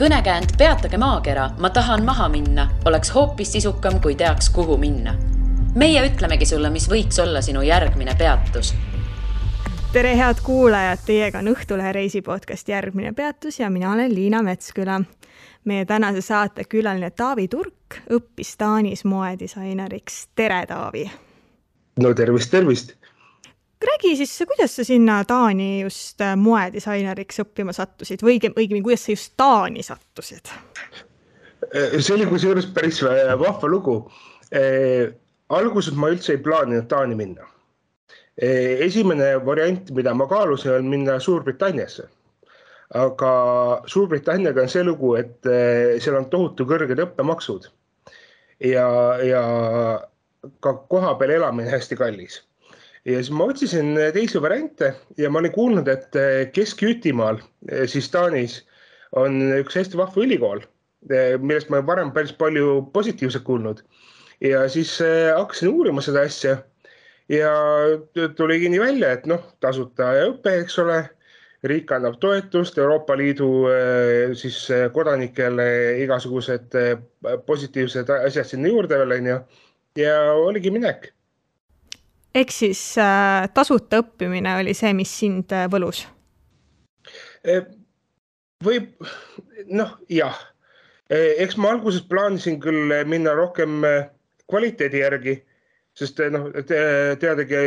kõnekäänd Peatage maakera, ma tahan maha minna, oleks hoopis sisukam, kui teaks, kuhu minna. meie ütlemegi sulle, mis võiks olla sinu järgmine peatus tere, head kuulajad, teiega on Õhtulehe reisi podcast Järgmine peatus ja mina olen Liina Metsküla. meie tänase saate külaline Taavi Turk õppis Taanis moedisaineriks. tere, Taavi! no tervist, tervist! Räägi siis, kuidas sa sinna Taani just äh, moedisaineriks õppima sattusid või õigemini, kuidas sa just Taani sattusid? Äh, see oli kusjuures päris äh, vahva lugu eh,. alguses ma üldse ei plaaninud Taani minna eh,. esimene variant, mida ma kaalusin, on minna Suurbritanniasse. aga Suurbritanniaga on see lugu, et eh, seal on tohutu kõrged õppemaksud ja, ja ka kohapeal elamine hästi kallis ja siis ma otsisin teisi variante ja ma olin kuulnud, et eh, Kesk-Jütimaal, eh, siis Taanis on üks hästi vahva ülikool, eh, millest ma varem päris palju positiivset kuulnud. ja siis hakkasin uurima seda asja ja tuligi nii välja, et noh, tasuta õpe, eks ole. riik annab toetust Euroopa Liidu siis kodanikele igasugused positiivsed asjad sinna juurde veel onju ja oligi minek ehk siis äh, tasuta õppimine oli see, mis sind äh, võlus? E, võib, noh, jah. E, eks ma alguses plaanisin küll minna rohkem äh, kvaliteedi järgi, sest noh te,, teadagi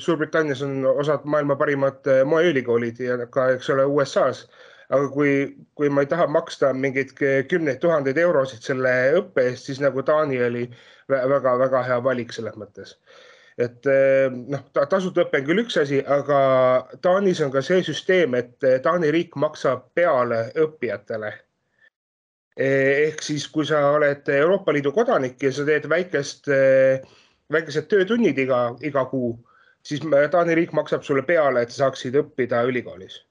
Suurbritannias on osad maailma parimad moeülikoolid ja ka, eks ole, USA-s. aga kui, kui ma ei taha maksta mingeid kümneid tuhandeid eurosid selle õppe eest, siis nagu Taani oli väga-väga hea valik selles mõttes et eh, noh, tasuta õpe on küll üks asi, aga Taanis on ka see süsteem, et eh, Taani riik maksab peale õppijatele. Eh, ehk siis, kui sa oled Euroopa Liidu kodanik ja sa teed väikest, väikesed töötunnid iga, iga kuu, siis Taani riik maksab sulle peale, et sa saaksid õppida ülikoolis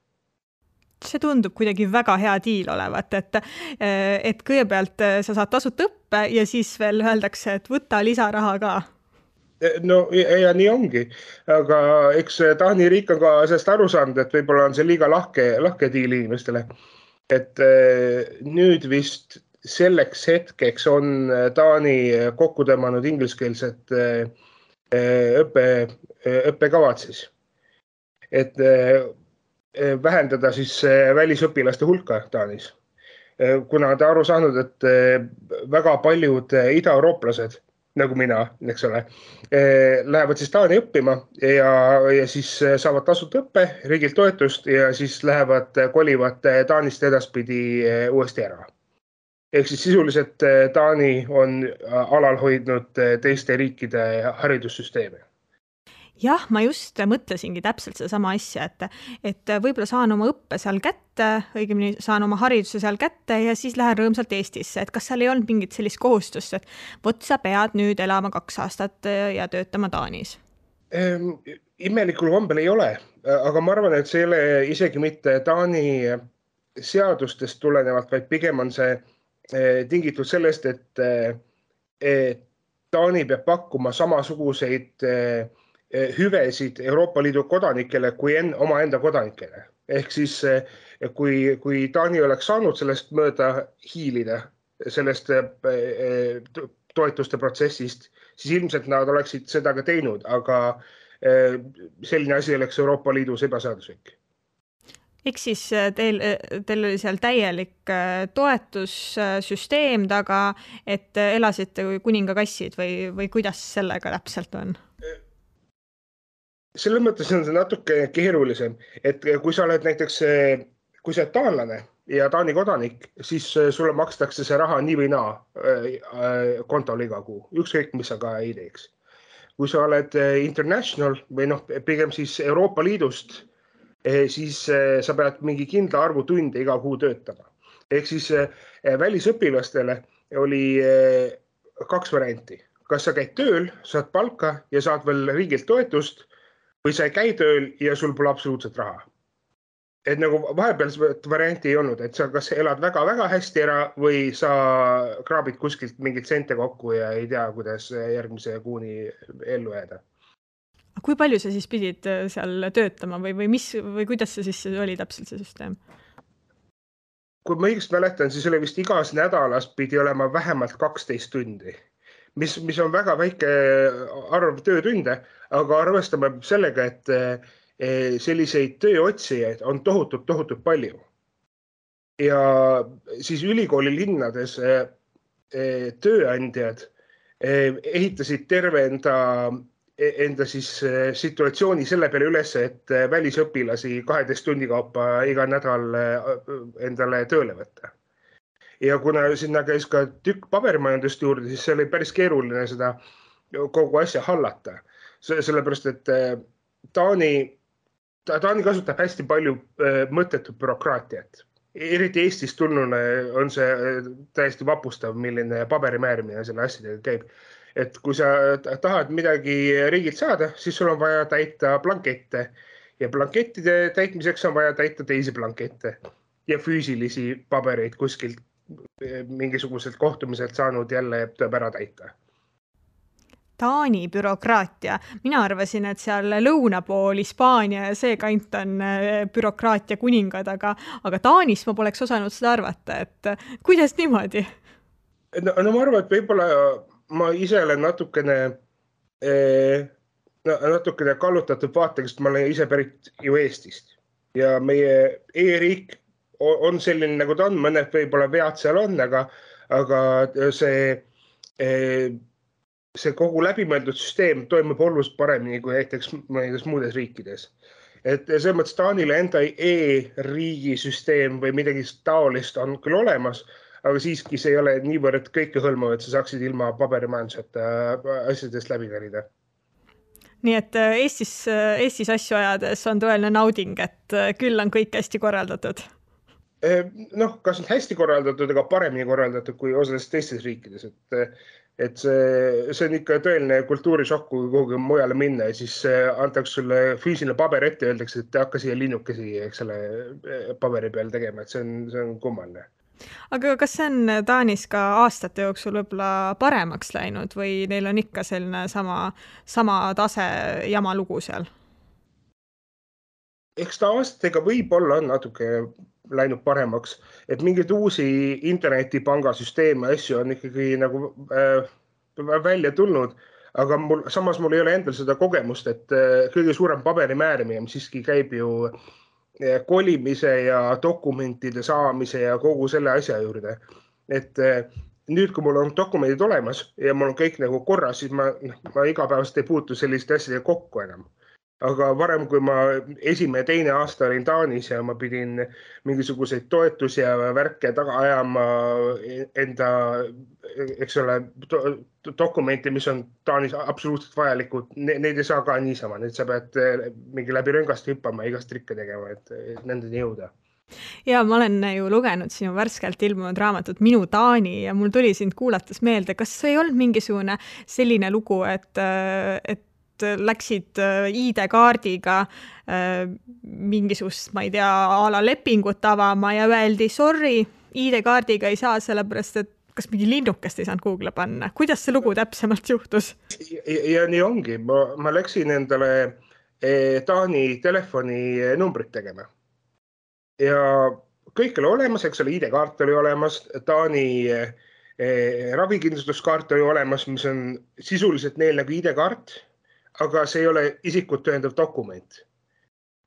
see tundub kuidagi väga hea diil olevat, et, et kõigepealt sa saad tasuta õppe ja siis veel öeldakse, et võta lisaraha ka no ja, nii ongi, aga eks Taani riik on ka sellest aru saanud, et võib-olla on see liiga lahke, lahke diil inimestele. et eh, nüüd vist selleks hetkeks on Taani kokku tõmmanud ingliskeelsed eh, õppe, õppekavad siis. et eh, vähendada siis välisõpilaste hulka Taanis. kuna ta aru saanud, et väga paljud idaeurooplased nagu mina, eks ole, eh, lähevad siis Taani õppima ja, ja siis eh, saavad tasuta õppe, riigilt toetust ja siis lähevad, eh, kolivad Taanist edaspidi uuesti ära. ehk siis sisuliselt Taani on alal hoidnud teiste riikide haridussüsteeme jah, ma just mõtlesingi täpselt sedasama asja, et, et võib-olla saan oma õppe seal kätte, õigemini saan oma hariduse seal kätte ja siis lähen rõõmsalt Eestisse, et kas seal ei olnud mingit sellist kohustust, et vot sa pead nüüd elama kaks aastat ja töötama Taanis ehm,? imelikul kombel ei ole, aga ma arvan, et see ei ole isegi mitte Taani seadustest tulenevalt, vaid pigem on see eh, tingitud sellest, et, et Taani peab pakkuma samasuguseid Eh, hüvesid Euroopa Liidu kodanikele kui en, omaenda kodanikele. ehk siis eh, kui, kui Taani oleks saanud sellest mööda hiilida, sellest eh, toetuste protsessist, siis ilmselt nad oleksid seda ka teinud, aga selline asi oleks Euroopa Liidus ebaseaduslik ehk siis teil, teil oli seal täielik toetussüsteem taga, et elasite kui kuninga-kassid või, või kuidas sellega täpselt on? Selles mõttes on see natuke keerulisem, et kui sa oled näiteks, kui sa oled taanlane ja Taani kodanik, siis sulle makstakse see raha nii või naa äh, kontole iga kuu, ükskõik, mis sa ka ei teeks. kui sa oled international või noh, pigem siis Euroopa Liidust, eh, siis sa pead mingi kindla arvu tunde iga kuu töötama. ehk siis välisõpilastele oli kaks varianti, kas sa käid tööl, saad palka ja saad veel riigilt toetust või sa ei käi tööl ja sul pole absoluutselt raha. et nagu vahepealset varianti ei olnud, et sa kas elad väga-väga hästi ära või sa kraabid kuskilt mingeid sente kokku ja ei tea, kuidas järgmise kuuni ellu jääda kui palju sa siis pidid äh, seal töötama või, või mis või kuidas see siis oli täpselt see süsteem? kui ma õigesti mäletan, siis oli vist igas nädalas pidi olema vähemalt kaksteist tundi, mis, mis on väga väike arv töötunde, aga arvestame sellega, et eh, selliseid tööotsijaid on tohutult, tohutult palju. ja siis ülikooli linnades tööandjad ehitasid terve enda enda siis situatsiooni selle peale üles, et välisõpilasi kaheteist tunni kaupa iga nädal endale tööle võtta. Ja kuna sinna käis ka tükk paberimajandust juurde, siis see oli päris keeruline seda kogu asja hallata. sellepärast, et Taani, Taani kasutab hästi palju mõttetut bürokraatiat. Eriti Eestist tulnuna on see täiesti vapustav, milline paberimäärimine selle asjadega käib. Et kui sa tahad midagi riigilt saada, siis sul on vaja täita blankette. Ja blankettide täitmiseks on vaja täita teisi blankette ja füüsilisi pabereid kuskilt mingisuguselt kohtumiselt saanud jälle tuleb ära täita? Taani bürokraatia, mina arvasin, et seal lõuna pool Hispaania ja see kant on äh, bürokraatia kuningad, aga, aga Taanis ma poleks osanud seda arvata, et kuidas niimoodi? no, no ma arvan, et võib-olla ma ise olen natukene eh,, natukene kallutatud vaatega, sest ma olen ise pärit ju Eestist. Ja meie e-riik on selline, nagu ta on, mõned võib-olla vead seal on, aga, aga see eh, see kogu läbimõeldud süsteem toimub oluliselt paremini kui näiteks mõnedes muudes riikides. et selles mõttes Taanile enda e-riigi süsteem või midagi taolist on küll olemas, aga siiski see ei ole niivõrd kõikehõlmav, et sa saaksid ilma paberimajanduseta äh, asjadest läbi närida nii et äh, Eestis, äh, Eestis asju ajades on tõeline nauding, et küll on kõik hästi korraldatud. Noh, kas nüüd hästi korraldatud, aga paremini korraldatud kui osades teistes riikides, et, et see, see on ikka tõeline kultuurishokk, kui kuhugi mujale minna ja siis antakse sulle füüsiline paber ette, öeldakse, et hakka siia linnukesi, eks ole, paberi peal tegema, et see on, see on kummaline aga kas see on Taanis ka aastate jooksul võib-olla paremaks läinud või neil on ikka selline sama, sama tase jama lugu seal? eks ta aastatega võib-olla on natuke läinud paremaks, et mingeid uusi internetipangasüsteeme, asju on ikkagi nagu äh, välja tulnud, aga mul samas mul ei ole endal seda kogemust, et äh, kõige suurem paberimäärimine, mis siiski käib ju äh, kolimise ja dokumentide saamise ja kogu selle asja juurde. et eh, nüüd, kui mul on dokumendid olemas ja mul on kõik nagu korras, siis ma, noh, ma igapäevaselt ei puutu selliste asjadega kokku enam aga varem, kui ma esimene, teine aasta olin Taanis ja ma pidin mingisuguseid toetusi ja värke taga ajama enda, eks ole do, dokumente, mis on Taanis absoluutselt vajalikud ne,, neid ei saa ka niisama, neid sa pead eh, mingi läbi rõngast hüppama, igast trikke tegema, et nendeni jõuda. Ja ma olen ju lugenud sinu värskelt ilmunud raamatut Minu Taani ja mul tuli sind kuulates meelde, kas ei olnud mingisugune selline lugu, et, et läksid äh, ID-kaardiga äh, mingisugust, ma ei tea, a la lepingut avama ja öeldi sorry, ID-kaardiga ei saa, sellepärast et kas mingi linnukest ei saanud Google'i panna, kuidas see lugu täpsemalt juhtus? ja nii ongi, ma, ma läksin endale eh, Taani telefoninumbrit tegema. ja kõik oli olemas, eks ole, ID-kaart oli olemas, Taani eh, ravikindlustuskaart oli olemas, mis on sisuliselt neil nagu ID-kaart aga see ei ole isikut tõendav dokument.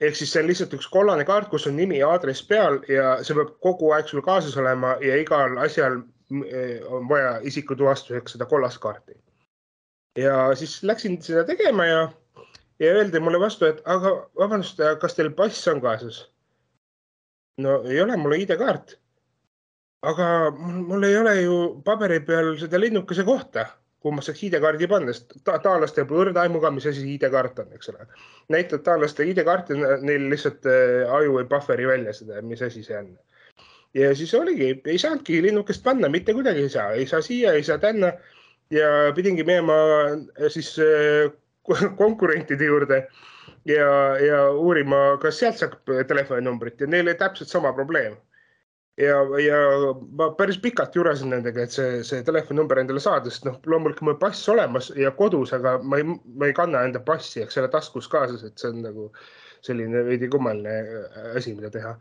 ehk siis see on lihtsalt üks kollane kaart, kus on nimi ja aadress peal ja see peab kogu aeg sul kaasas olema ja igal asjal eh, on vaja isiku tuvastuseks seda kollast kaarti. ja siis läksin seda tegema ja, ja öeldi mulle vastu, et aga vabandust, kas teil pass on kaasas? no ei ole, mul on ID-kaart. aga mul ei ole ju paberi peal seda linnukese kohta kuhu ma saaks ID-kaardi panna, sest ta, taanlastel pole õrna aimu ka, mis asi ID-kaart on, eks ole. näitad taanlaste ID-kaarti, neil lihtsalt äh, aju ei buffer'i välja seda, mis asi see on. ja siis oligi, ei saanudki linnukest panna, mitte kuidagi ei saa, ei saa siia, ei saa tänna ja pidingi minema äh, siis äh, konkurentide juurde ja, ja uurima, kas sealt saab telefoninumbrit ja neil oli täpselt sama probleem ja, ja ma päris pikalt jurasin nendega, et see, see telefoninumber endale saada, sest noh, loomulikult mul pass olemas ja kodus, aga ma ei, ma ei kanna enda passi, eks ole, taskus kaasas, et see on nagu selline veidi kummaline äh, asi, mida teha.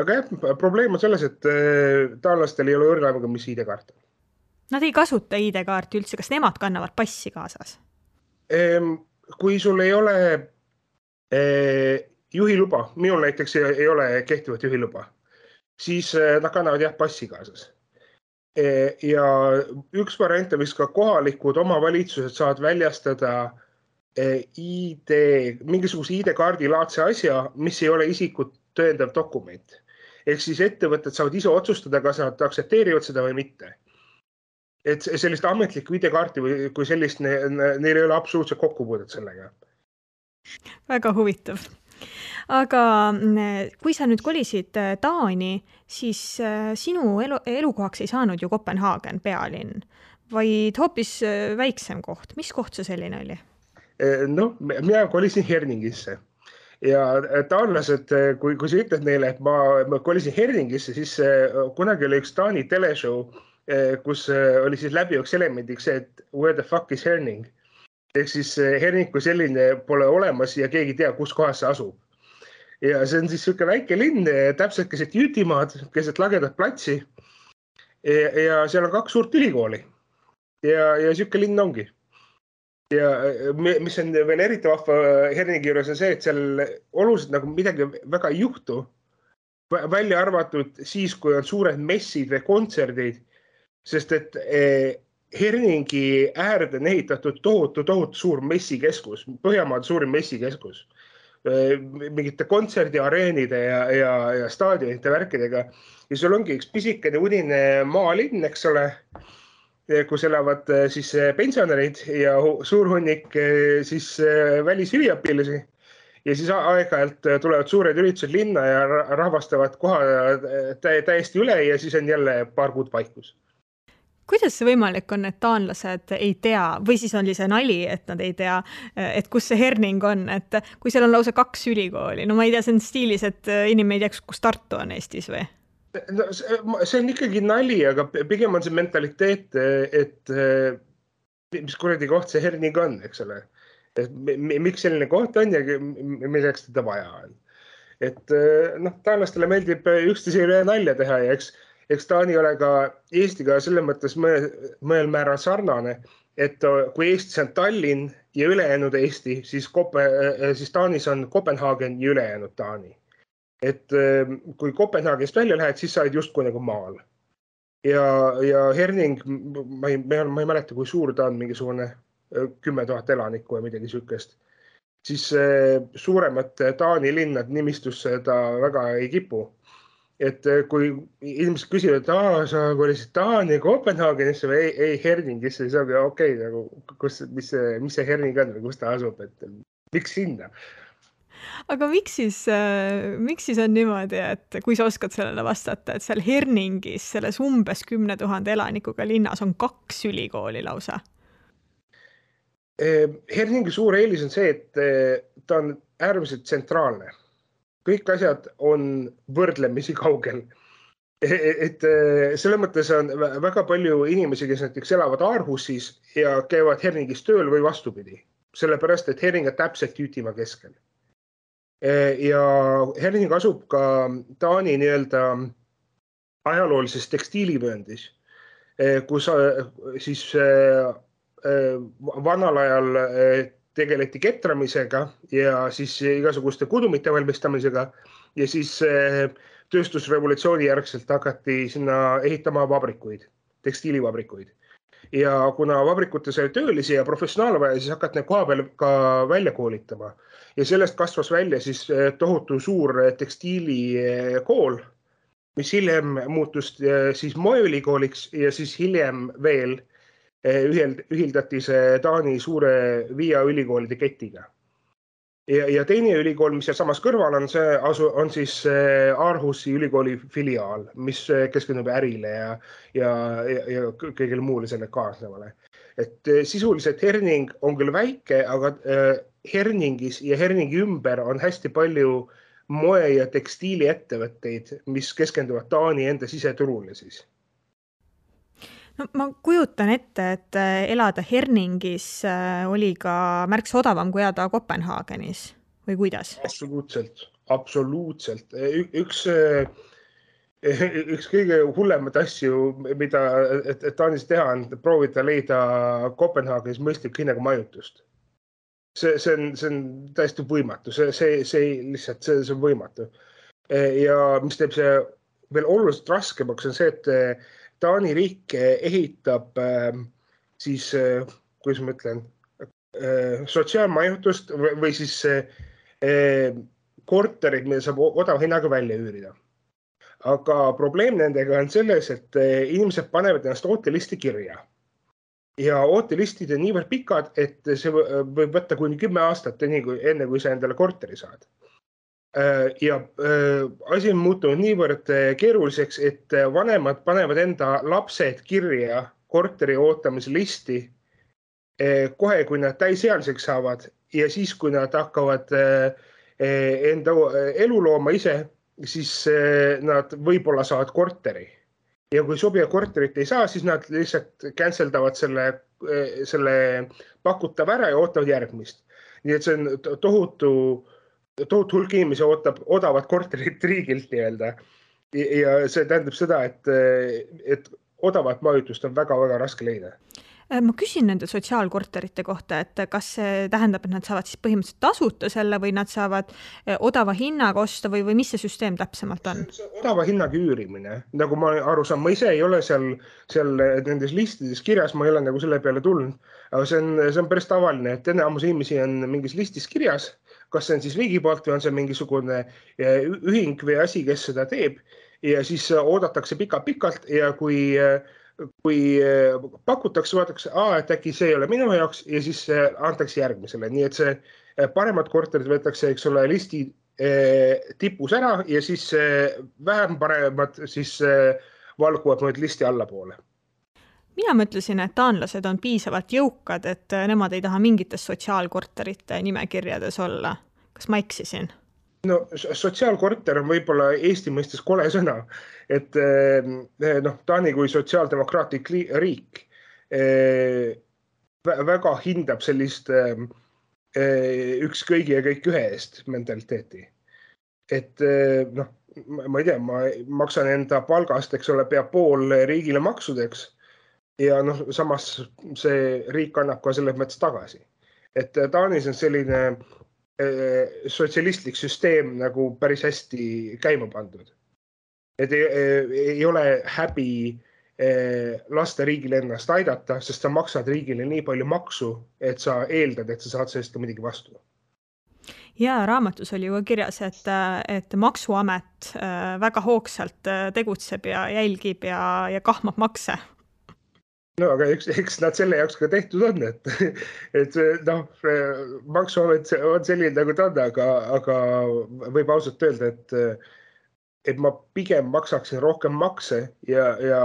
aga jah, probleem on selles, et äh, taanlastel ei ole õrna mis ID-kaarte. Nad ei kasuta ID-kaarti üldse, kas nemad kannavad passi kaasas? Kui sul ei ole eh, juhiluba, minul näiteks ei ole kehtivat juhiluba, siis eh, nad kannavad jah passi kaasas eh,. ja üks variant on vist ka kohalikud omavalitsused saavad väljastada eh, ID, mingisuguse ID-kaardi laadse asja, mis ei ole isikut tõendav dokument. ehk siis ettevõtted saavad ise otsustada, kas nad aktsepteerivad seda või mitte. et sellist ametlikku ID-kaarti või kui sellist ne,, neil ei ole absoluutselt kokkupuudet sellega. väga huvitav aga kui sa nüüd kolisid äh, Taani, siis äh, sinu elu, elukohaks ei saanud ju Kopenhaagen, pealinn, vaid hoopis äh, väiksem koht. mis koht see selline oli? noh, mina kolisin Herningisse ja taanlased, kui, kui sa ütled neile, et ma, ma kolisin Herningisse, siis kunagi oli üks Taani teleshow, kus oli siis läbivaks elemendiks see, et where the fuck is Herning ehk siis Herning kui selline pole olemas ja keegi ei tea, kus kohas see asub. ja see on siis niisugune väike linn täpselt keset Jütimaad, keset lagedat platsi. ja seal on kaks suurt ülikooli ja, ja niisugune linn ongi ja mis on veel eriti vahva Herningi juures on see, et seal oluliselt nagu midagi väga ei juhtu. välja arvatud siis, kui on suured messid või kontserdid, sest et eh, Herningi äärde on ehitatud tohutu, tohutu suur messikeskus, Põhjamaade suurim messikeskus. Eh, mingite kontserdiareenide ja, ja, ja staadionite värkidega. Ja seal ongi üks pisikene unine maalinn, eks ole kus elavad eh, siis pensionärid ja suur hunnik siis välisüliõpilasi. ja siis aeg-ajalt tulevad suured üritused linna ja rahvastavad koha täiesti üle ja siis on jälle paar kuud vaikus kuidas see võimalik on, et taanlased ei tea või siis oli see nali, et nad ei tea, et kus see Herning on, et kui seal on lausa kaks ülikooli, no ma ei tea, see on stiilis, et inimene ei tea, kus Tartu on Eestis või? no see on ikkagi nali, aga pigem on see mentaliteet, et mis kuradi koht see Herning on, eks ole. et miks selline koht on ja milleks teda vaja on. et noh, taanlastele meeldib üksteise üle nalja teha ja eks, eks Taani ole ka Eestiga selles mõttes mõnel, mõnel määral sarnane, et kui Eestis on Tallinn ja ülejäänud Eesti, siis Kope, siis Taanis on Kopenhaagen ja ülejäänud Taani et ehm, kui Kopenhaagenist välja lähed, siis sa oled justkui nagu maal. ja, ja Herning, ma ei, ma ei mäleta, kui suur ta on, mingisugune kümme tuhat elanikku või midagi sihukest. siis suuremad Taani linnad nimistusse ta väga ei kipu. Et kui inimesed küsivad, et sa kolisid Taani Kopenhaagenisse või ei, ei Herningisse, siis ongi okei okay,, nagu kus, mis see, mis see Herning on või kus ta asub, et miks sinna aga miks siis äh,, miks siis on niimoodi, et kui sa oskad sellele vastata, et seal Herningis, selles umbes kümne tuhande elanikuga linnas on kaks ülikooli lausa? Ehm, Herningi suur eelis on see, et eh, ta on äärmiselt tsentraalne. Kõik asjad on võrdlemisi kaugel. E-, e-, et eh, selles mõttes on väga palju inimesi, kes näiteks elavad Aarhusis ja käivad Herningis tööl või vastupidi, sellepärast et Herning on täpselt Jütimaa keskel ja Herning asub ka Taani nii-öelda ajaloolises tekstiilivööndis, kus siis vanal ajal tegeleti ketramisega ja siis igasuguste kudumite valmistamisega. Ja siis tööstusrevolutsiooni järgselt hakati sinna ehitama vabrikuid, tekstiilivabrikuid. Ja kuna vabrikutes oli töölisi ja professionaale vaja, siis hakati neid koha peal ka välja koolitama. Ja sellest kasvas välja siis eh, tohutu suur eh, tekstiilikool, mis hiljem muutus eh, siis moeülikooliks ja siis hiljem veel ühild, ühildati see Taani suure Via ülikoolide ketiga. ja, ja teine ülikool, mis sealsamas kõrval on, see asu, on siis Aarhusi ülikooli filiaal, mis keskendub ärile ja, ja, ja, ja kõigele muule selle kaasnevale. et sisuliselt Herning on küll väike, aga Herningis ja Herningi ümber on hästi palju moe- ja tekstiiliettevõtteid, mis keskenduvad Taani enda siseturule siis. No ma kujutan ette, et äh, elada Herningis äh, oli ka märksa odavam kui elada Kopenhaagenis või kuidas? absoluutselt, absoluutselt, üks üks kõige hullemaid asju, mida Taanis teha, on proovida leida Kopenhaagenis mõistliku hinnaga majutust. see, see on, see on täiesti võimatu, see, see, see lihtsalt, see, see on võimatu. ja mis teeb see veel oluliselt raskemaks, on see, et Taani riik ehitab siis, kuidas ma ütlen, sotsiaalmajutust või siis korterid, mida saab odava hinnaga välja üürida aga probleem nendega on selles, et eh, inimesed panevad ennast ootelisti kirja. ja ootelistid on niivõrd pikad, et see võib võtta kuni kümme aastat, enne kui, enne kui sa endale korteri saad. Eh, ja eh, asi on muutunud niivõrd keeruliseks, et vanemad panevad enda lapsed kirja korteri ootamise listi kohe, kui nad täisealiseks saavad ja siis, kui nad hakkavad enda elu looma ise siis nad võib-olla saavad korteri ja kui sobivat korterit ei saa, siis nad lihtsalt cancel davad selle, selle pakutava ära ja ootavad järgmist. nii et see on tohutu, tohutu hulk inimesi ootab odavat korterit riigilt nii-öelda. ja see tähendab seda, et, eh, et odavat majutust on väga-väga raske leida ma küsin nende sotsiaalkorterite kohta, et kas see tähendab, et nad saavad siis põhimõtteliselt tasuta selle või nad saavad äh, odava hinnaga osta või, või mis see süsteem täpsemalt on? odava hinnaga üürimine, nagu ma aru saan, ma ise ei ole seal, seal nendes listides kirjas, ma ei ole nagu selle peale tulnud. aga see on, see on päris tavaline, et enamus inimesi on mingis listis kirjas, kas see on siis riigi poolt või on see mingisugune äh, ühing või asi, kes seda teeb. Ja siis oodatakse pikalt-pikalt ja kui äh, kui eh, pakutakse, vaadatakse, et äkki see ei ole minu jaoks ja siis antakse järgmisele, nii et see paremad korterid võetakse, eks ole, listi tipus ära ja siis vähem paremad siis valguvad nüüd listi allapoole mina mõtlesin, et taanlased on piisavalt jõukad, et nemad ei taha mingites sotsiaalkorterite nimekirjades olla. kas ma eksisin? no sotsiaalkorter on võib-olla Eesti mõistes kole sõna, et eh, noh, Taani kui sotsiaaldemokraatlik riik eh, väga hindab sellist üks kõigi ja kõik ühe eest mentaliteeti. et noh, ma ei tea, ma maksan enda palgast, eks ole, pea pool riigile maksudeks ja noh, samas see riik annab ka selles mõttes tagasi. et Taanis on selline Äh, sotsialistlik süsteem nagu päris hästi käima pandud. et ei, ei ole häbi äh, lasta riigil ennast aidata, sest sa maksad riigile nii palju maksu, et sa eeldad, et sa saad sellest ka midagi vastu ja raamatus oli ju ka kirjas, et, et Maksuamet äh, väga hoogsalt tegutseb ja jälgib ja, ja kahmab makse no aga eks, eks nad selle jaoks ka tehtud on, et, et noh, maksuamet on selline, nagu ta on, aga, aga võib ausalt öelda, et, et ma pigem maksaksin rohkem makse ja, ja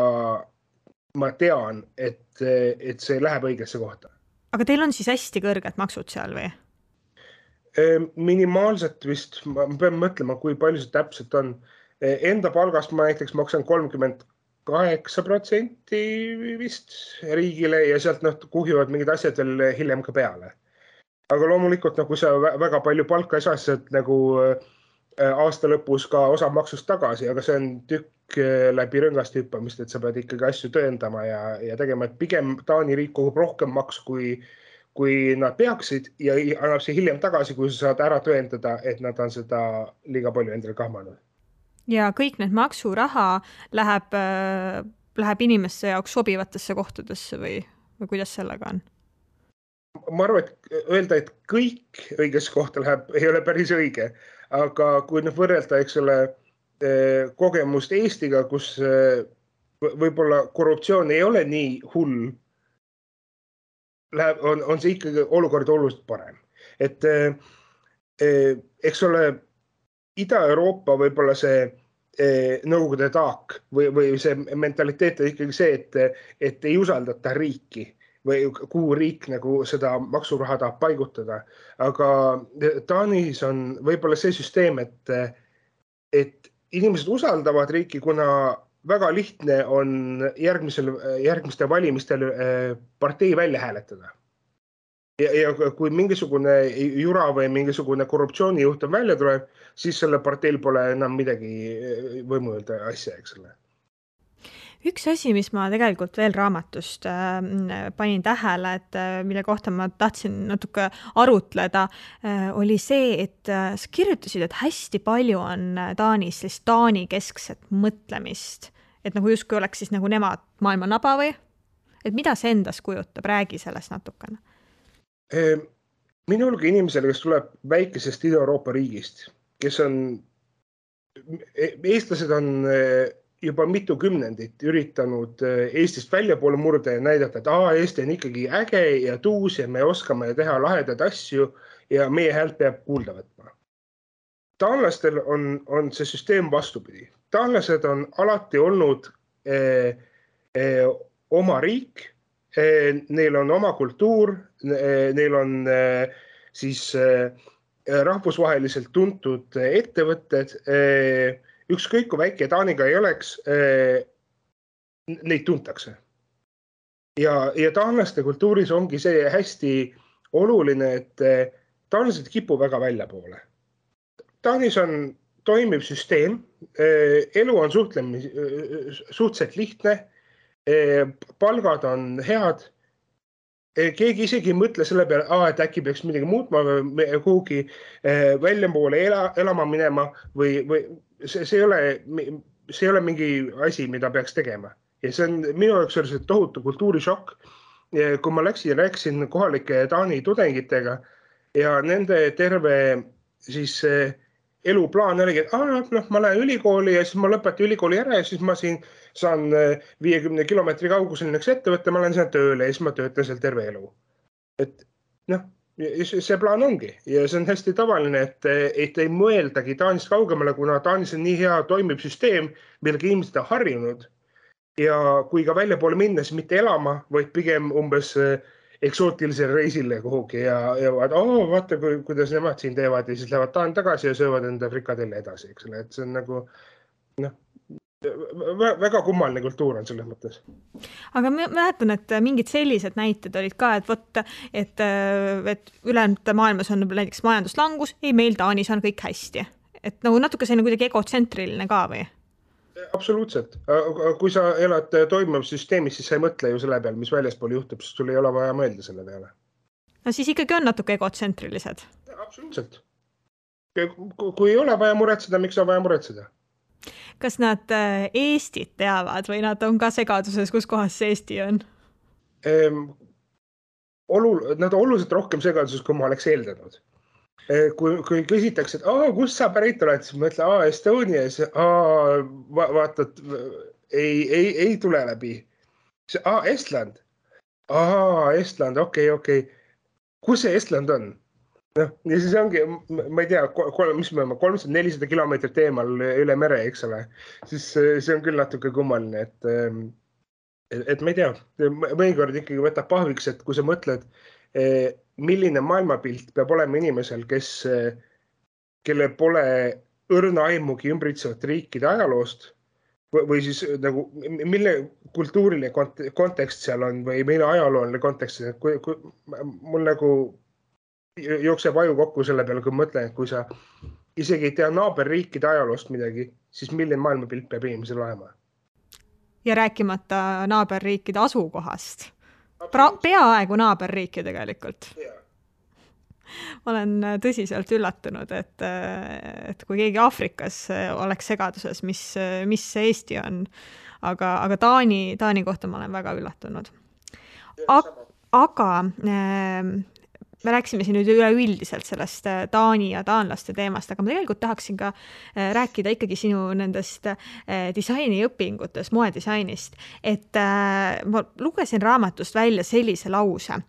ma tean, et, et see läheb õigesse kohta. aga teil on siis hästi kõrged maksud seal või? Ehm, minimaalselt vist, ma pean mõtlema, kui palju see täpselt on. Enda palgast ma näiteks maksan kolmkümmend kaheksa protsenti vist riigile ja sealt noh, kuhjuvad mingid asjad veel hiljem ka peale. aga loomulikult kui sa väga palju palka ei saa, saad nagu äh, aasta lõpus ka osa maksust tagasi, aga see on tükk äh, läbi rõngast hüppamist, et sa pead ikkagi asju tõendama ja, ja tegema, et pigem Taani riik kogub rohkem maksu, kui, kui nad peaksid ja annab see hiljem tagasi, kui sa saad ära tõendada, et nad on seda liiga palju endale kahmanud ja kõik need maksuraha läheb, äh, läheb inimeste jaoks sobivatesse kohtadesse või, või kuidas sellega on? ma arvan, et öelda, et kõik õigesse kohta läheb, ei ole päris õige, aga kui nüüd võrrelda, eks ole, äh, kogemust Eestiga, kus äh, võib-olla korruptsioon ei ole nii hull, läheb, on, on see ikkagi olukord oluliselt parem, et eks ole Ida-Euroopa võib-olla see eh, Nõukogude taak või, või see mentaliteet on ikkagi see, et, et ei usaldata riiki või kuhu riik nagu seda maksuraha tahab paigutada. aga Taanis on võib-olla see süsteem, et, et inimesed usaldavad riiki, kuna väga lihtne on järgmisel, järgmistel valimistel eh, partei välja hääletada ja, ja kui mingisugune jura või mingisugune korruptsioonijuhtum välja tuleb, siis sellel parteil pole enam midagi võimu öelda asja, eks ole üks asi, mis ma tegelikult veel raamatust äh, panin tähele, et äh, mille kohta ma tahtsin natuke arutleda äh,, oli see, et äh, sa kirjutasid, et hästi palju on Taanis sellist Taani keskset mõtlemist, et nagu justkui oleks siis nagu nemad maailma naba või? et mida see endast kujutab, räägi sellest natukene. Ehm, minulgi inimesele, kes tuleb väikesest Ida-Euroopa riigist, kes on, e-, eestlased on äh, juba mitu kümnendit üritanud äh, Eestist väljapoole murda ja näidata, et aa, Eesti on ikkagi äge ja tuus ja me oskame teha lahedaid asju ja meie häält peab kuulda võtma. taanlastel on, on see süsteem vastupidi. taanlased on alati olnud eh, eh, oma riik neil on oma kultuur eh,, neil on eh, siis eh, rahvusvaheliselt tuntud ettevõtted eh, ükskõik kui väike Taaniga ei oleks neid tuntakse. ja, ja taanlaste kultuuris ongi see hästi oluline, et taanlased ei kipu väga väljapoole. Taanis on toimiv süsteem elu on suhtlemis, suhteliselt lihtne. Palgad on head keegi isegi ei mõtle selle peale, et äkki peaks midagi muutma või kuhugi väljapoole ela, elama minema või, või see, see ei ole, see ei ole mingi asi, mida peaks tegema ja see on minu jaoks oli see tohutu kultuurishokk. kui ma läksin ja rääkisin kohalike Taani tudengitega ja nende terve siis eluplaan oligi, et aa, noh, ma lähen ülikooli ja siis ma lõpetan ülikooli ära ja siis ma siin saan viiekümne kilomeetri kaugusel üks ettevõte, ma lähen sinna tööle ja siis ma töötan seal terve elu. et noh see plaan ongi ja see on hästi tavaline, et, et ei mõeldagi Taanist kaugemale, kuna Taanis on nii hea toimiv süsteem, millega inimesed on harjunud. ja kui ka väljapoole minna, siis mitte elama, vaid pigem umbes eh, eksootilisele reisile kuhugi ja, ja oh,, vaata, kuidas nemad siin teevad ja siis lähevad Taani tagasi ja söövad enda frikadelle edasi, eks ole, et see on nagu noh väga kummaline kultuur on selles mõttes. aga ma mäletan, et mingid sellised näited olid ka, et vot, et, et ülejäänud maailmas on näiteks majanduslangus, ei, meil Taanis on kõik hästi. et nagu natuke selline kuidagi egotsentriline ka või? Absoluutselt, kui sa elad toimivas süsteemis, siis sa ei mõtle ju selle peale, mis väljaspool juhtub, sest sul ei ole vaja mõelda selle peale. no siis ikkagi on natuke egotsentrilised. absoluutselt. kui ei ole vaja muretseda, miks on vaja muretseda? kas nad äh, Eestit teavad või nad on ka segaduses, kus kohas see Eesti on ehm,? olu-, nad on oluliselt rohkem segaduses, kui ma oleks eeldanud. Äh, kui, kui küsitakse, et aa, kust sa pärit oled, siis ma ütlen, aa, Estonia, siis aa va, vaata, ei, ei, ei tule läbi. aa, Estland. aa, Estland, okei okay,, okei okay.. kus see Estland on? noh, ja siis ongi, ma ei tea, kolm, mis me oleme, kolmsada, nelisada kilomeetrit eemal üle mere, eks ole. siis see on küll natuke kummaline, et, ehm, et, et ma ei tea, mõnikord ikkagi võtab pahviks, et kui sa mõtled, eh, milline maailmapilt peab olema inimesel, kes, kellel pole õrna aimugi ümbritsevate riikide ajaloost või siis nagu, mille kultuuriline kontekst seal on või mille ajalooline kontekst, kui, kui mul nagu jookseb aju kokku selle peale, kui mõtlen, et kui sa isegi ei tea naaberriikide ajaloost midagi, siis milline maailmapilt peab inimesel olema? ja rääkimata naaberriikide asukohast. Peaaegu naaberriik ju tegelikult. ma olen tõsiselt üllatunud, et, et kui keegi Aafrikas oleks segaduses, mis, mis Eesti on, aga, aga Taani, Taani kohta ma olen väga üllatunud. aga äh, me rääkisime siin nüüd üleüldiselt sellest äh, Taani ja taanlaste teemast, aga ma tegelikult tahaksin ka äh, rääkida ikkagi sinu nendest äh, disainiõpingutest, moedisainist. et ma lugesin raamatust välja sellise lause.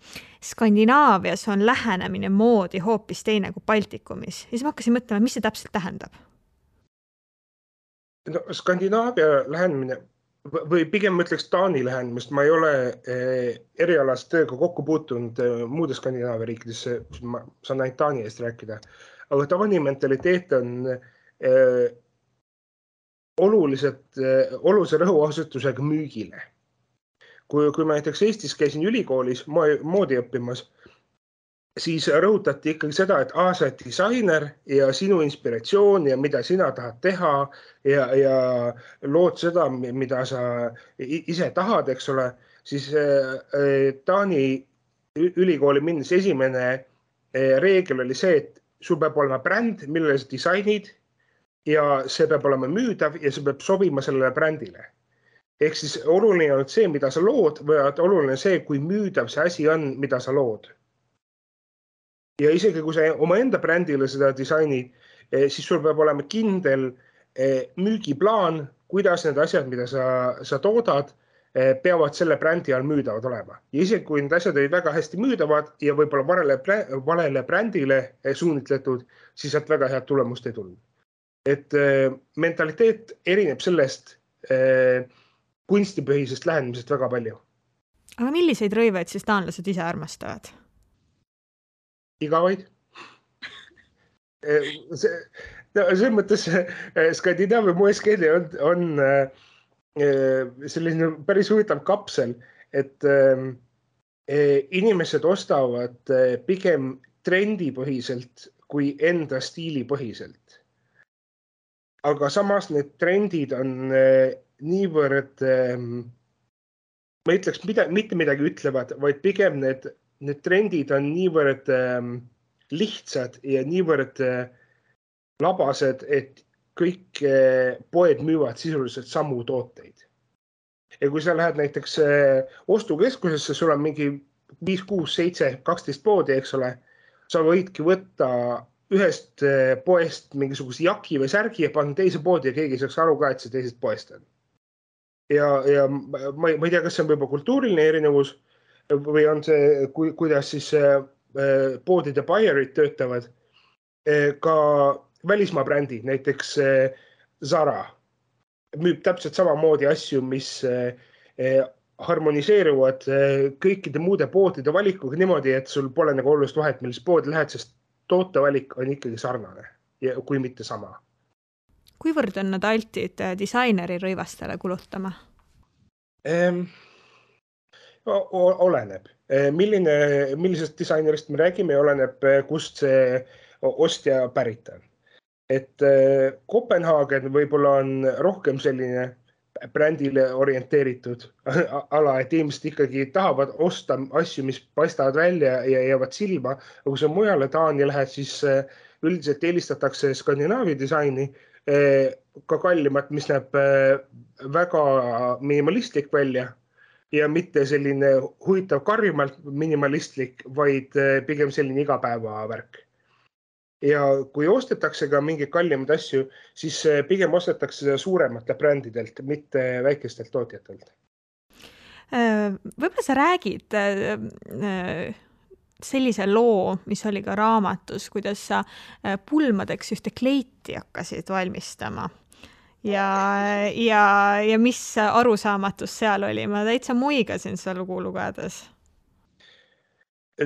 Skandinaavias on lähenemine moodi hoopis teine kui Baltikumis ja siis ma hakkasin mõtlema, mis see täpselt tähendab? no Skandinaavia lähenemine või pigem ma ütleks Taani lähenemist, ma ei ole eh, erialast tööga kokku puutunud eh, muudes Skandinaavia riikides, ma saan ainult Taani eest rääkida. aga Taani mentaliteet on eh, oluliselt eh,, olulise rõhuasetusega müügile. kui, kui ma näiteks Eestis käisin ülikoolis moodi õppimas, siis rõhutati ikkagi seda, et aa, sa oled disainer ja sinu inspiratsioon ja mida sina tahad teha ja, ja lood seda, mida sa ise tahad, eks ole, siis äh, Taani ülikooli minnes esimene äh, reegel oli see, et sul peab olema bränd, millele sa disainid ja see peab olema müüdav ja see peab sobima sellele brändile. ehk siis oluline on see, mida sa lood, vaid oluline see, kui müüdav see asi on, mida sa lood ja isegi kui sa omaenda brändile seda disainid, eh, siis sul peab olema kindel eh, müügiplaan, kuidas need asjad, mida sa, sa toodad, eh, peavad selle brändi all müüdavad olema. ja isegi kui need asjad olid väga hästi müüdavad ja võib-olla valele, valele brändile suunitletud, siis sealt väga head tulemust ei tulnud. et mentaliteet erineb sellest kunstipõhisest lähenemisest väga palju. aga milliseid rõivaid siis taanlased ise armastavad? Igavaid see, no selles mõttes eh, Skandinaavia moeskeene on, on eh, selline päris huvitav kapsel, et eh, inimesed ostavad pigem trendipõhiselt kui enda stiilipõhiselt. aga samas need trendid on niivõrd, ma ei ütleks mida, mitte midagi ütlevad, vaid pigem need need trendid on niivõrd äh, lihtsad ja niivõrd äh, labased, et kõik äh, poed müüvad sisuliselt samu tooteid. ja kui sa lähed näiteks äh, ostukeskusesse, sul on mingi viis, kuus, seitse, kaksteist poodi, eks ole, sa võidki võtta ühest poest mingisuguse jaki või särgi ja panna teise poodi ja keegi ei saaks aru ka, et see teisest poest on. ja, ja ma, ma ei tea, kas see on võib-olla kultuuriline erinevus või on see, kuidas siis äh, poodide buyer'id töötavad. Äh, ka välismaa brändid, näiteks äh, Zara müüb täpselt samamoodi asju, mis harmoniseeruvad kõikide muude poodide valikuga niimoodi, et sul pole nagu olulist vahet, millisesse poodi lähed, sest tootevalik on ikkagi sarnane ja kui mitte sama. kuivõrd on nad altid disaineri rõivastele kulutama ehm,? Oleneb, eh, milline, millisest disainerist me räägime, oleneb, eh, kust see ostja pärit on. et eh, Kopenhaagen võib-olla on rohkem selline brändile orienteeritud ala, et inimesed ikkagi tahavad osta asju, mis paistavad välja ja jäävad silma. aga kui sa mujale Taani lähed, siis üldiselt eelistatakse Skandinaavia disaini, ka kallimat, mis näeb väga minimalistlik välja ja mitte selline huvitav karjumalt minimalistlik, vaid eh, pigem selline igapäevavärk. ja kui ostetakse ka mingeid kallimaid asju, siis eh, pigem ostetakse seda suurematelt brändidelt, mitte väikestelt tootjatelt. Äh, võib-olla sa räägid äh, sellise loo, mis oli ka raamatus, kuidas sa äh, pulmadeks ühte kleiti hakkasid valmistama ja, ja, ja mis arusaamatus seal oli, ma täitsa muigasin seda lugu lugedes.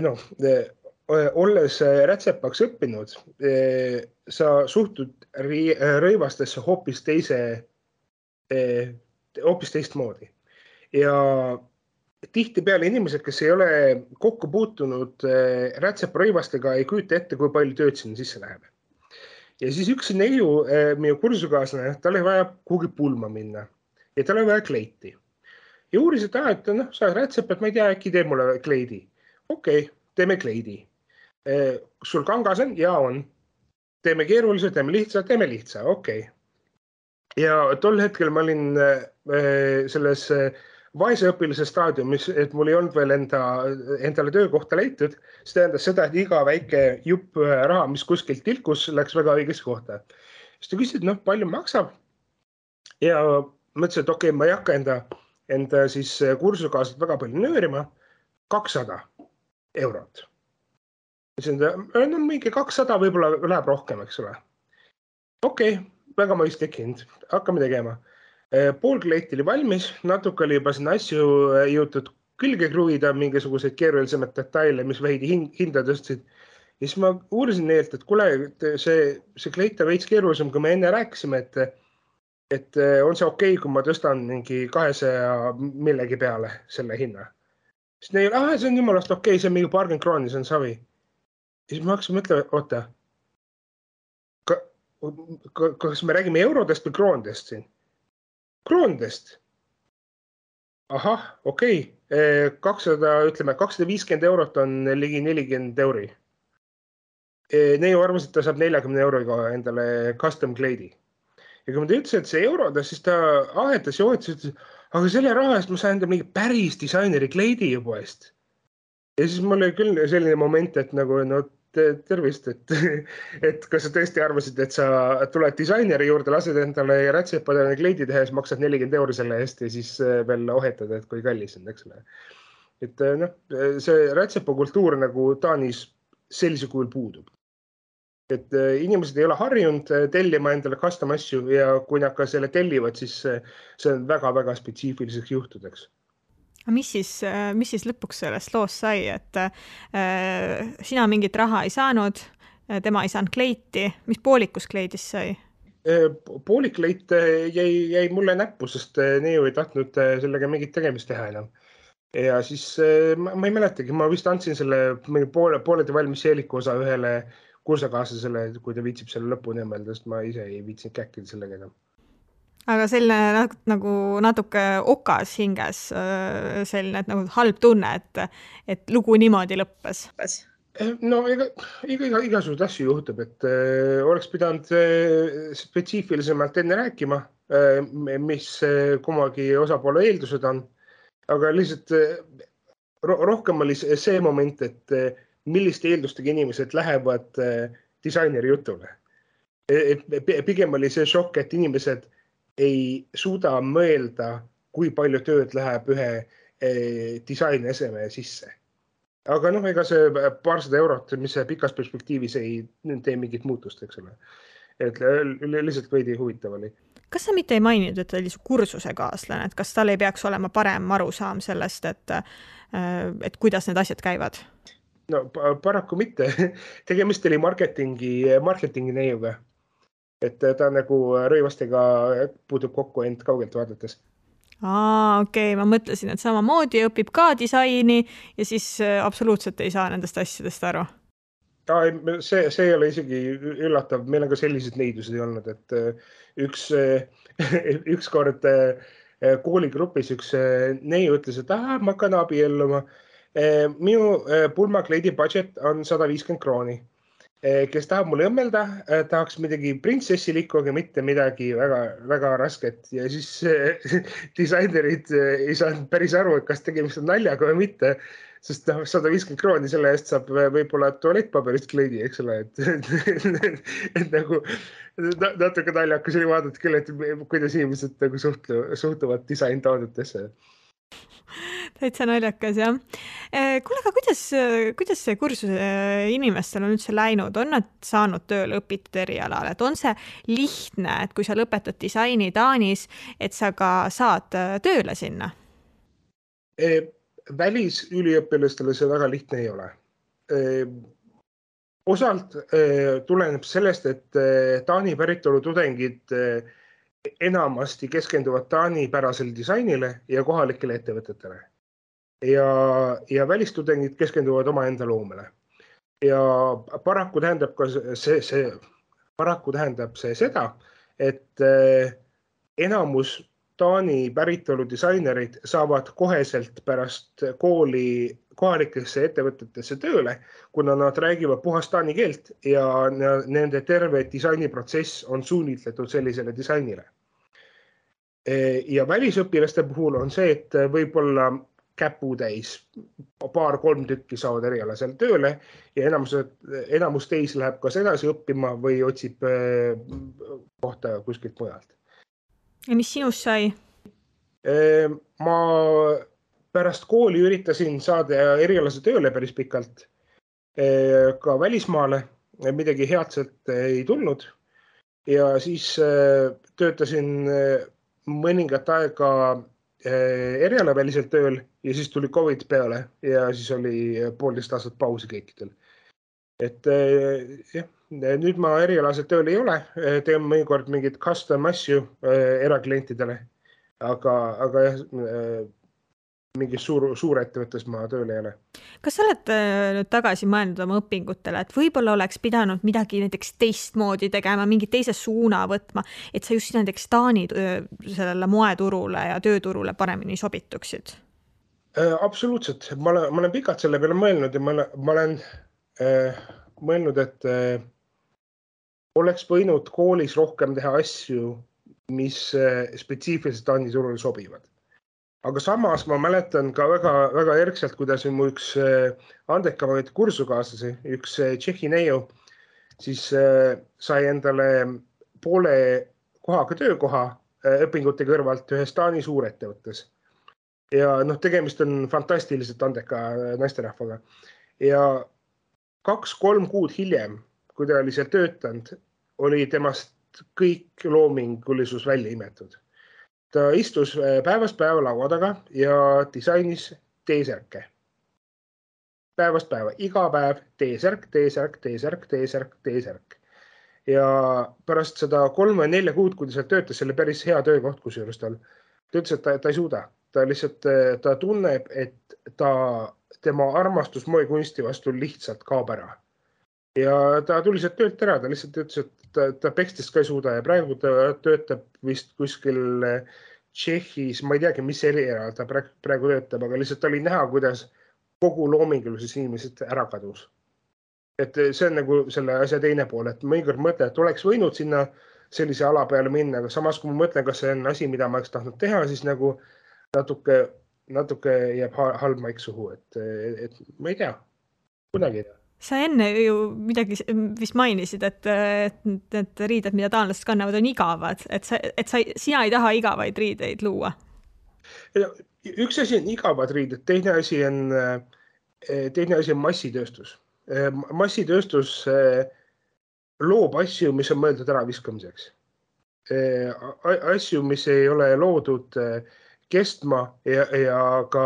noh, olles rätsepaks õppinud, sa suhtud rõivastesse hoopis teise, hoopis teistmoodi. Ja tihtipeale inimesed, kes ei ole kokku puutunud rätseparõivastega, ei kujuta ette, kui palju tööd sinna sisse läheb ja siis üks neiu, eh, minu kursusekaaslane, tal oli vaja kuhugi pulma minna ja tal oli vaja kleiti. ja uuris, et aa, et noh, sa oled rätsep, et ma ei tea, äkki teeb mulle kleidi. okei okay,, teeme kleidi. Eh, sul kangas on? ja on. teeme keeruliselt, teeme lihtsalt, teeme lihtsa, okei okay. ja tol hetkel ma olin äh, selles äh, vaeseõpilase staadiumis, et mul ei olnud veel enda, endale töökohta leitud, see tähendas seda, et iga väike jupp äh, raha, mis kuskilt tilkus, läks väga õigesse kohta. siis ta küsis, et noh, palju maksab. ja mõtlesin, et okei okay,, ma ei hakka enda, enda siis äh, kursusekaaslast väga palju nöörima. kakssada eurot. ütlesin, et no mingi kakssada võib-olla läheb rohkem, eks ole. okei okay,, väga mõistlik hind, hakkame tegema Äh, pool kleiti oli valmis, natuke oli juba sinna asju äh, jõutud külge kruvida, mingisuguseid keerulisemaid detaile, mis veidi hinda tõstsid. ja siis ma uurisin neilt, et kuule, see, see kleit on veits keerulisem, kui me enne rääkisime, et, et äh, on see okei okay,, kui ma tõstan mingi kahesaja millegi peale selle hinna. siis neil, ah, see on jumalast okei okay,, see on mingi paarkümmend krooni, see on savi. siis ma hakkasin mõtlema, oota ka,. kas me räägime eurodest või kroonidest siin? Kroonidest. ahah, okei okay., kakssada, ütleme kakssada viiskümmend eurot on ligi nelikümmend euri. neiu arvas, et ta saab neljakümne euroga endale custom glade'i. ja kui ma ta ütlesin, et see eurodes, siis ta ahetas ja ootas, ütles, aga selle raha eest ma saan endale mingi päris disaineri glade'i ju poest. ja siis mul oli küll selline moment, et nagu no tervist, et, et kas sa tõesti arvasid, et sa tuled disaineri juurde, lased endale rätsepadele kleidi teha ja siis maksad nelikümmend euri selle eest ja siis äh, veel ohetad, et kui kallis on, eks ole. et äh, noh, see rätsepakultuur nagu Taanis sellisel kujul puudub. et äh, inimesed ei ole harjunud tellima endale custom asju ja kui nad ka selle tellivad, siis see on väga-väga spetsiifiliseks juhtudeks mis siis, mis siis lõpuks sellest loost sai, et äh, sina mingit raha ei saanud, tema ei saanud kleiti, mis poolikus kleidist sai? Äh, poolik kleit äh, jäi, jäi mulle näppu, sest äh, neiu ei tahtnud sellega mingit tegemist teha enam. ja siis ma, ma ei mäletagi, ma vist andsin selle mingi poole, pooleldi valmis seeliku osa ühele kursakaaslasele, kui ta viitsib selle lõpuni mõelda, sest ma ise ei viitsinud käkkida sellega enam aga selline nagu natuke okas hinges, äh, selline nagu halb tunne, et, et lugu niimoodi lõppes. no ega, iga, iga, igasuguseid asju juhtub, et äh, oleks pidanud äh, spetsiifilisemalt enne rääkima äh,, mis äh, kummagi osapoole eeldused on. aga lihtsalt äh, ro rohkem oli see moment, et äh, milliste eeldustega inimesed lähevad äh, disaineri jutule. E, et pigem oli see šokk, et inimesed ei suuda mõelda, kui palju tööd läheb ühe eh, disainieseme sisse. aga noh, ega see paarsada eurot, mis pikas perspektiivis ei tee mingit muutust, eks ole. et lihtsalt veidi huvitav oli. kas sa mitte ei maininud, et ta oli su kursusekaaslane, et kas tal ei peaks olema parem arusaam sellest, et, et kuidas need asjad käivad? no paraku mitte tegemist oli marketingi, marketingi neiuga et ta nagu rõivastega puutub kokku ainult kaugelt vaadates aa, okei okay., ma mõtlesin, et samamoodi õpib ka disaini ja siis äh, absoluutselt ei saa nendest asjadest aru. see, see ei ole isegi üllatav, meil on ka selliseid neidused olnud, et äh, üks, äh, ükskord kooligrupis üks neiu ütles, et ah, ma hakkan abielluma. minu pulmakleidi budget on sada viiskümmend krooni kes tahab mulle õmmelda, eh, tahaks midagi printsessilikku, aga mitte midagi väga-väga rasket ja siis disainerid eh, ei saanud päris aru, et kas tegemist on naljaga või mitte. sest noh, sada viiskümmend krooni selle eest saab võib-olla tualettpaberist kleidi, eks ole, et, et, nagu natuke naljakas oli vaadata küll, et kuidas inimesed nagu suhtuvad disaintoodetesse täitsa naljakas jah. Eh, kuule, aga kuidas, kuidas see kursus eh, inimestel on üldse läinud, on nad saanud tööle õpitud erialal, et on see lihtne, et kui sa lõpetad disaini Taanis, et sa ka saad eh, tööle sinna? Välisüliõpilastele see väga lihtne ei ole. Osalt tuleneb sellest, et Taani päritolu tudengid enamasti keskenduvad Taani-pärasele disainile ja kohalikele ettevõtetele ja, ja välistudengid keskenduvad omaenda loomele. ja paraku tähendab ka see, see, paraku tähendab see seda, et eh, enamus Taani päritolu disainerid saavad koheselt pärast kooli kohalikesse ettevõtetesse tööle, kuna nad räägivad puhast taani keelt ja nende terve disainiprotsess on suunitletud sellisele disainile. Eh, ja välisõpilaste puhul on see, et võib-olla käputäis, paar-kolm tükki saavad erialasel tööle ja enamus, enamus teisi läheb kas edasi õppima või otsib äh, kohta kuskilt mujalt. ja mis sinust sai? Äh, ma pärast kooli üritasin saada erialase tööle päris pikalt äh, ka välismaale, midagi head sealt ei tulnud. ja siis töötasin mõningat aega erialaväliselt tööl ja siis tuli Covid peale ja siis oli poolteist aastat pausi kõikidel. et eh, jah, nüüd ma erialaselt tööl ei ole, teen mõnikord mingeid custom asju eh, eraklientidele. aga, aga jah, eh, mingis suur, suurettevõttes ma tööl ei ole. kas sa oled äh, nüüd tagasi mõelnud oma õpingutele, et võib-olla oleks pidanud midagi näiteks teistmoodi tegema, mingi teise suuna võtma, et sa just näiteks Taani sellele moeturule ja tööturule paremini sobituksid? Äh, absoluutselt, ma olen, ma olen pikalt selle peale mõelnud ja ma olen, ma olen äh, mõelnud, et äh, oleks võinud koolis rohkem teha asju, mis äh, spetsiifiliselt Taani turule sobivad aga samas ma mäletan ka väga-väga erkselt, kuidas mu üks äh, andekamaid kursusekaaslasi, üks äh, Tšehhi neiu, siis äh, sai endale poole kohaga töökoha õpingute kõrvalt ühes Taani suurettevõttes. ja noh, tegemist on fantastiliselt andeka naisterahvaga ja kaks-kolm kuud hiljem, kui ta oli seal töötanud, oli temast kõik loomingulisus välja imetud ta istus äh, päevast päeva laua taga ja disainis T-särke. päevast päeva, iga päev T-särk, T-särk, T-särk, T-särk, T-särk. ja pärast seda kolme, nelja kuud, kui ta seal töötas, see oli päris hea töökoht kusjuures tal. ta ütles, et ta, ta ei suuda, ta lihtsalt, äh, ta tunneb, et ta, tema armastus moekunsti vastu lihtsalt kaob ära. Ja ta tuli sealt töölt ära, ta lihtsalt ütles, et ta, ta Pekstist ka ei suuda ja praegu ta töötab vist kuskil eh, Tšehhis, ma ei teagi, mis erialal ta praegu, praegu töötab, aga lihtsalt oli näha, kuidas kogu loomingulises inimesed ära kadus. et eh, see on nagu selle asja teine pool, et mõnikord mõtlen, et oleks võinud sinna sellise ala peale minna, aga samas, kui ma mõtlen, kas see on asi, mida ma oleks tahtnud teha, siis nagu natuke, natuke jääb halb maik suhu, et, et ma ei tea, kunagi ei tea sa enne ju midagi vist mainisid, et, et need riided, mida taanlased kannavad, on igavad, et sa, et sa, sina ei taha igavaid riideid luua? üks asi on igavad riided, teine asi on, teine asi on massitööstus. massitööstus loob asju, mis on mõeldud äraviskamiseks. asju, mis ei ole loodud kestma ja, ja ka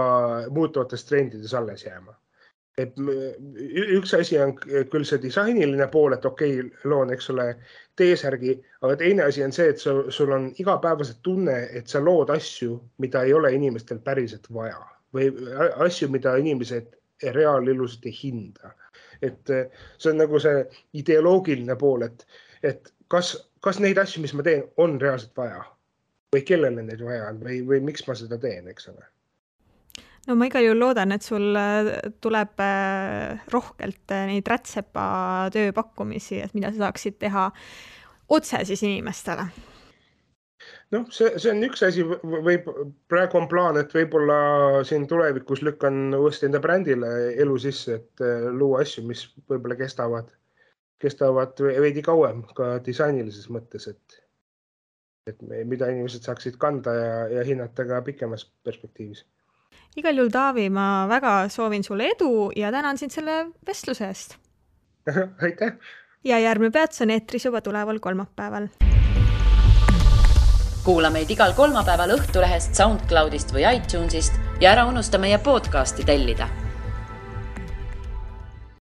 muutuvates trendides alles jääma et üks asi on küll see disainiline pool, et okei okay,, loon, eks ole, T-särgi, aga teine asi on see, et sul, sul on igapäevaselt tunne, et sa lood asju, mida ei ole inimestel päriselt vaja. Või asju, mida inimesed reaalelus ei hinda. et see on nagu see ideoloogiline pool, et, et kas, kas neid asju, mis ma teen, on reaalselt vaja? Või kellele neid vaja on? Või, või miks ma seda teen, eks ole no ma igal juhul loodan, et sul äh, tuleb äh, rohkelt äh, neid rätsepa tööpakkumisi, et mida sa saaksid teha otse siis inimestele. Noh, see, see on üks asi, võib, praegu on plaan, et võib-olla siin tulevikus lükkan uuesti enda brändile elu sisse, et luua asju, mis võib-olla kestavad, kestavad veidi kauem ka disainilises mõttes, et, et mida inimesed saaksid kanda ja, ja hinnata ka pikemas perspektiivis igal juhul, Taavi, ma väga soovin sulle edu ja tänan sind selle vestluse eest aitäh! ja järgmine Peats on eetris juba tuleval kolmapäeval. kuula meid igal kolmapäeval Õhtulehest, SoundCloudist või iTunesist ja ära unusta meie podcasti tellida